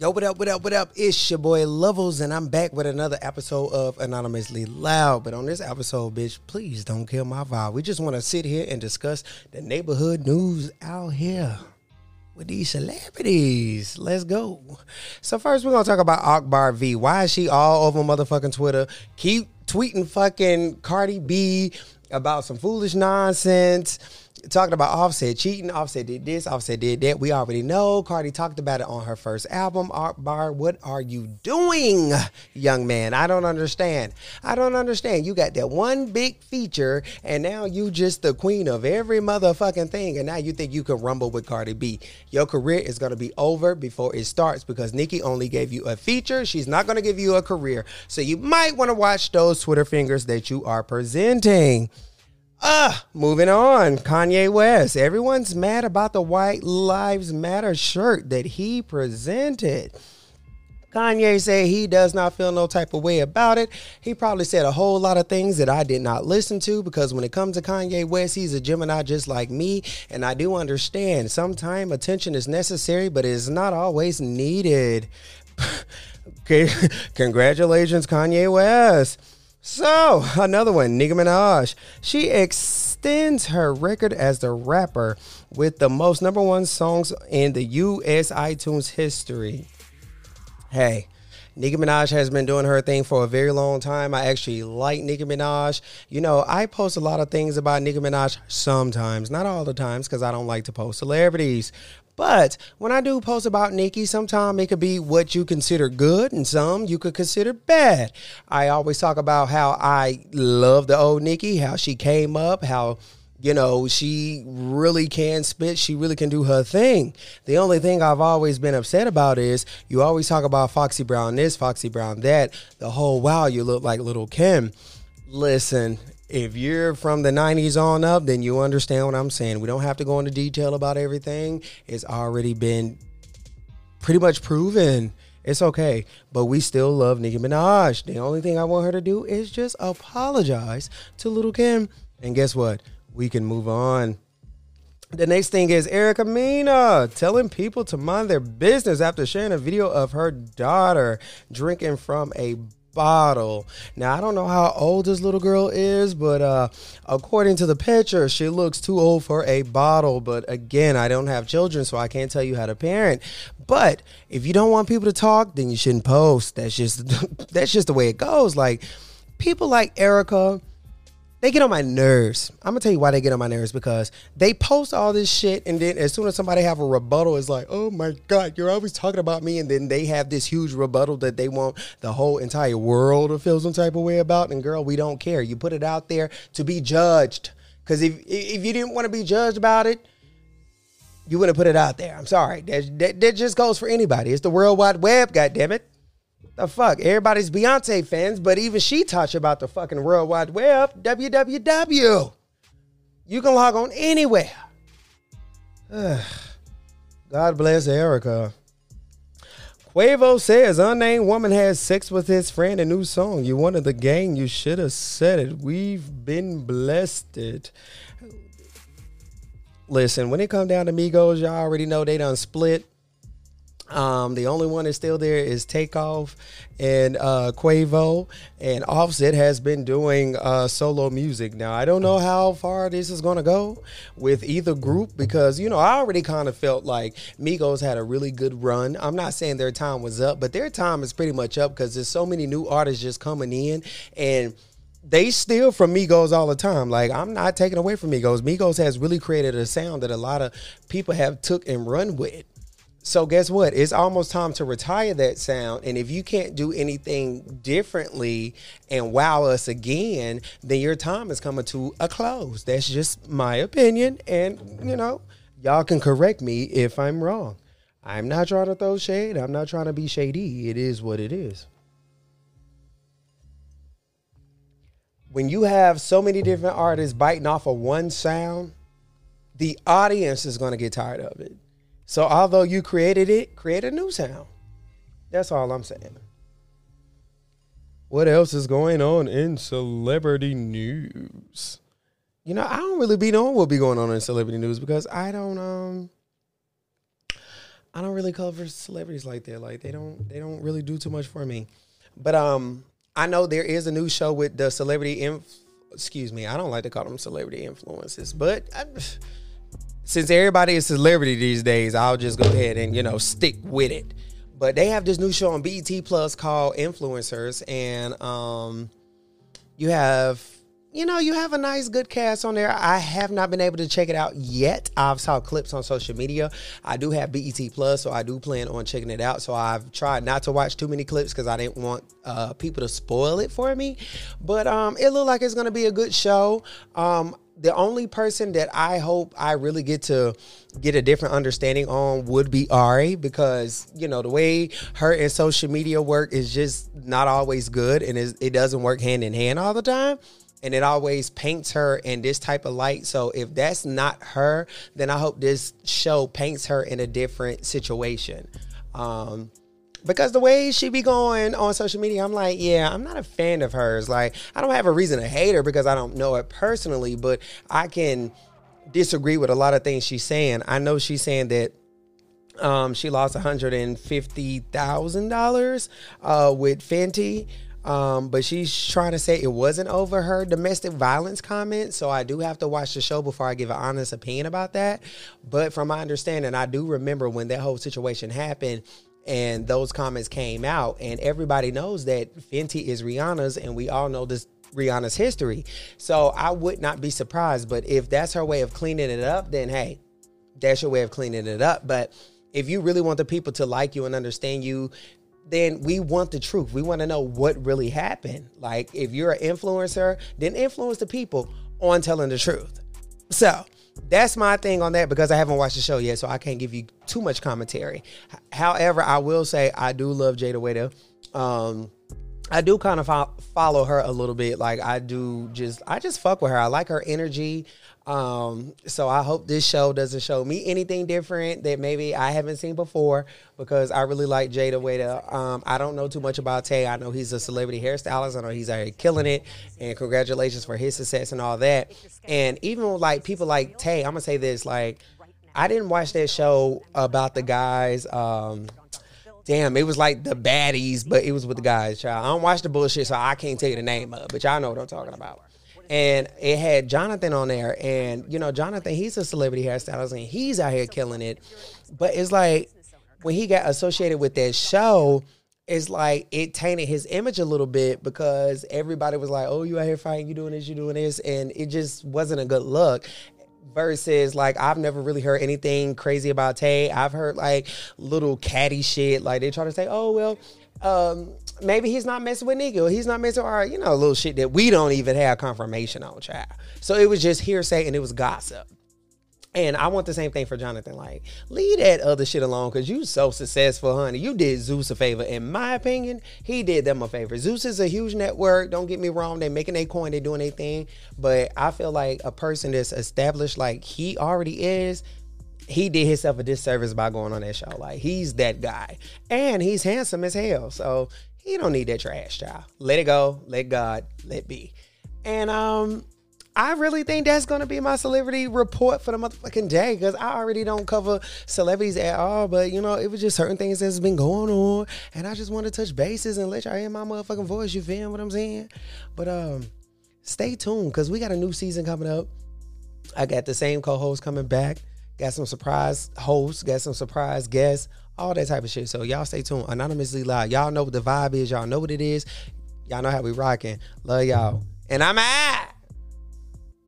Yo, what up, what up, what up? It's your boy Levels, and I'm back with another episode of Anonymously Loud. But on this episode, bitch, please don't kill my vibe. We just want to sit here and discuss the neighborhood news out here with these celebrities. Let's go. So first, we're gonna talk about Akbar V. Why is she all over motherfucking Twitter? Keep tweeting fucking Cardi B about some foolish nonsense talking about Offset cheating. Offset did this. Offset did that. We already know. Cardi talked about it on her first album. Akbar, what are you doing, young man? I don't understand. I don't understand. You got that one big feature, and now you just the queen of every motherfucking thing, and now you think you can rumble with Cardi B. Your career is gonna be over before it starts because Nicki only gave you a feature. She's not gonna give you a career. So you might want to watch those Twitter fingers that you are presenting. Ah, uh, moving on. Kanye West. Everyone's mad about the White Lives Matter shirt that he presented. Kanye said he does not feel no type of way about it. He probably said a whole lot of things that I did not listen to because when it comes to Kanye West, he's a Gemini just like me. And I do understand sometimes attention is necessary, but it is not always needed. okay, congratulations, Kanye West. So, another one, Nicki Minaj. She extends her record as the rapper with the most number one songs in the US iTunes history. Hey, Nicki Minaj has been doing her thing for a very long time. I actually like Nicki Minaj. You know, I post a lot of things about Nicki Minaj sometimes, not all the times, because I don't like to post celebrities. But when I do post about Nicki, sometimes it could be what you consider good and some you could consider bad. I always talk about how I love the old Nicki, how she came up, how you know, she really can spit. She really can do her thing. The only thing I've always been upset about is you always talk about Foxy Brown this, Foxy Brown that. The whole wow, you look like Lil' Kim. Listen, if you're from the 90s on up, then you understand what I'm saying. We don't have to go into detail about everything. It's already been pretty much proven. It's okay, but we still love Nicki Minaj. The only thing I want her to do is just apologize to Lil' Kim. And guess what? We can move on. The next thing is Erica Mena telling people to mind their business after sharing a video of her daughter drinking from a bottle. Now I don't know how old this little girl is, but uh, according to the picture, she looks too old for a bottle. But again, I don't have children, so I can't tell you how to parent. But if you don't want people to talk, then you shouldn't post. That's just that's just the way it goes. Like people like Erica they get on my nerves. I'm gonna tell you why they get on my nerves because they post all this shit, and then as soon as somebody have a rebuttal, it's like, oh my god, you're always talking about me, and then they have this huge rebuttal that they want the whole entire world to feel some type of way about. And girl, we don't care. You put it out there to be judged, because if if you didn't want to be judged about it, you wouldn't put it out there. I'm sorry. That, that, that just goes for anybody. It's the World Wide Web. God damn it. The fuck? Everybody's Beyonce fans, but even she talks about the fucking World Wide Web, www. You can log on anywhere. God bless Erica. Quavo says unnamed woman has sex with his friend. A new song. You wanted the gang. You should have said it. We've been blessed. It. Listen, when it come down to Migos, y'all already know they done split. Um, the only one that's still there is Takeoff and uh, Quavo, and Offset has been doing uh, solo music. Now I don't know how far this is gonna go with either group because you know I already kind of felt like Migos had a really good run. I'm not saying their time was up, but their time is pretty much up because there's so many new artists just coming in and they steal from Migos all the time. Like I'm not taking away from Migos. Migos has really created a sound that a lot of people have took and run with. So guess what? It's almost time to retire that sound. And if you can't do anything differently and wow us again, then your time is coming to a close. That's just my opinion. And you know, y'all can correct me if I'm wrong. I'm not trying to throw shade. I'm not trying to be shady. It is what it is. When you have so many different artists biting off of one sound, the audience is going to get tired of it. So although you created it, create a new sound. That's all I'm saying. What else is going on in celebrity news? You know, I don't really be knowing what be going on in celebrity news because I don't um I don't really cover celebrities like that. Like they don't they don't really do too much for me. But um, I know there is a new show with the celebrity. Inf- excuse me, I don't like to call them celebrity influences, but. I, since everybody is celebrity these days, I'll just go ahead and you know stick with it. But they have this new show on BET Plus called Influencers, and um, you have you know you have a nice good cast on there. I have not been able to check it out yet. I've saw clips on social media. I do have BET Plus, so I do plan on checking it out. So I've tried not to watch too many clips because I didn't want uh, people to spoil it for me. But um, it looked like it's gonna be a good show. Um, the only person that I hope I really get to get a different understanding on would be Ari because you know the way her and social media work is just not always good and it doesn't work hand in hand all the time. And it always paints her in this type of light. So if that's not her then I hope this show paints her in a different situation. Um because the way she be going on social media, I'm like, yeah, I'm not a fan of hers. Like, I don't have a reason to hate her because I don't know her personally, but I can disagree with a lot of things she's saying. I know she's saying that um, she lost $150,000 uh, with Fenty. Um, but she's trying to say it wasn't over her domestic violence comment. So I do have to watch the show before I give an honest opinion about that. But from my understanding, I do remember when that whole situation happened, and those comments came out and everybody knows that Fenty is Rihanna's and we all know this Rihanna's history. So I would not be surprised, but if that's her way of cleaning it up, then hey, that's your way of cleaning it up. But if you really want the people to like you and understand you, then we want the truth. We want to know what really happened. Like if you're an influencer, then influence the people on telling the truth. So that's my thing on that because I haven't watched the show yet, so I can't give you too much commentary. However, I will say I do love Jayda Wayda. Um, I do kind of fo- follow her a little bit. Like I do just I just fuck with her. I like her energy. Um, so I hope this show doesn't show me anything different that maybe I haven't seen before because I really like Jayda Wayda. Um, I don't know too much about Tae. I know he's a celebrity hairstylist. I know he's already killing it, and congratulations for his success and all that. And even like people like Tae, I'm gonna say this: like I didn't watch that show about the guys. Um, damn, it was like the baddies, but it was with the guys, child. I don't watch the bullshit, so I can't tell you the name of it, but y'all know what I'm talking about. And it had Jonathan on there, and you know, Jonathan, he's a celebrity hairstylist, and he's out here killing it. But it's like when he got associated with that show, it's like it tainted his image a little bit because everybody was like, "Oh, you out here fighting, you doing this, you doing this," and it just wasn't a good look versus like I've never really heard anything crazy about Tae. I've heard like little catty shit. Like they try to say, oh well, um, maybe he's not messing with or he's not messing with our, you know, little shit that we don't even have confirmation on, child. So it was just hearsay and it was gossip. And I want the same thing for Jonathan. Like, leave that other shit alone because you so successful, honey. You did Zeus a favor. In my opinion, he did them a favor. Zeus is a huge network. Don't get me wrong. They're making a coin. They're doing their thing. But I feel like a person that's established like he already is, he did himself a disservice by going on that show. Like, he's that guy. And he's handsome as hell. So he don't need that trash, child. Let it go. Let God. Let be. And um, I really think that's gonna be my celebrity report for the motherfucking day because I already don't cover celebrities at all. But you know, it was just certain things that's been going on, and I just want to touch bases and let y'all hear my motherfucking voice. You feel what I'm saying? But um, stay tuned because we got a new season coming up. I got the same co-host coming back. Got some surprise hosts. Got some surprise guests. All that type of shit. So y'all stay tuned. Anonymously live. Y'all know what the vibe is. Y'all know what it is. Y'all know how we rocking. Love y'all. And I'm out.